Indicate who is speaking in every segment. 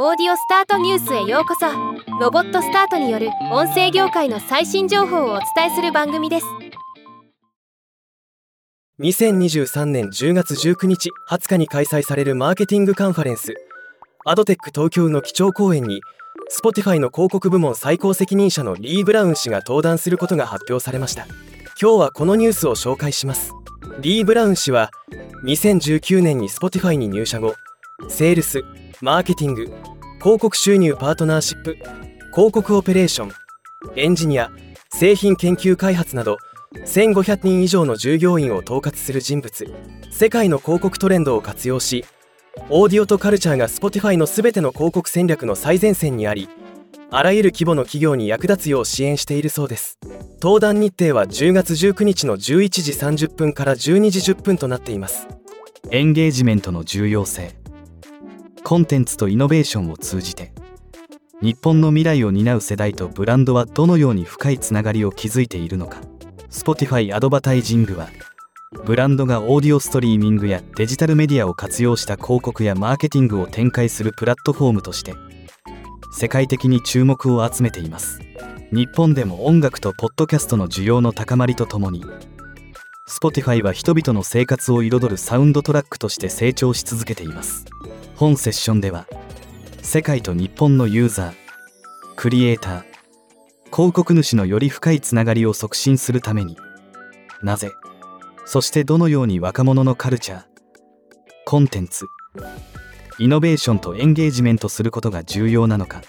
Speaker 1: オーディオスタートニュースへようこそ。ロボットスタートによる音声業界の最新情報をお伝えする番組です。
Speaker 2: 2023年10月19日20日に開催されるマーケティングカンファレンス。アドテック東京の基調講演に Spotify の広告部門最高責任者のリー・ブラウン氏が登壇することが発表されました。今日はこのニュースを紹介します。リー・ブラウン氏は2019年に Spotify に入社後セールスマーケティング広告収入パートナーシップ広告オペレーションエンジニア製品研究開発など1500人以上の従業員を統括する人物世界の広告トレンドを活用しオーディオとカルチャーが Spotify の全ての広告戦略の最前線にありあらゆる規模の企業に役立つよう支援しているそうです。登壇日程は10月19日の11時30分から12時10分となっています。
Speaker 3: エンゲージメントの重要性。コンテンツとイノベーションを通じて日本の未来を担う世代とブランドはどのように深いつながりを築いているのか。Spotify アドバタイジングはブランドがオーディオストリーミングやデジタルメディアを活用した広告やマーケティングを展開するプラットフォームとして世界的に注目を集めています。日本でも音楽とポッドキャストの需要の高まりとともに Spotify は人々の生活を彩るサウンドトラックとして成長し続けています。本セッションでは世界と日本のユーザークリエイター広告主のより深いつながりを促進するためになぜ？そしてどのように若者のカルチャーコンテンツイノベーションとエンゲージメントすることが重要なのか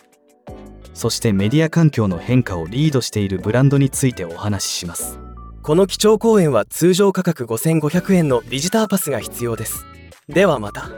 Speaker 3: そしてメディア環境の変化をリードしているブランドについてお話しします。
Speaker 2: この基調講演は通常価格5500円のビジターパスが必要です。ではまた。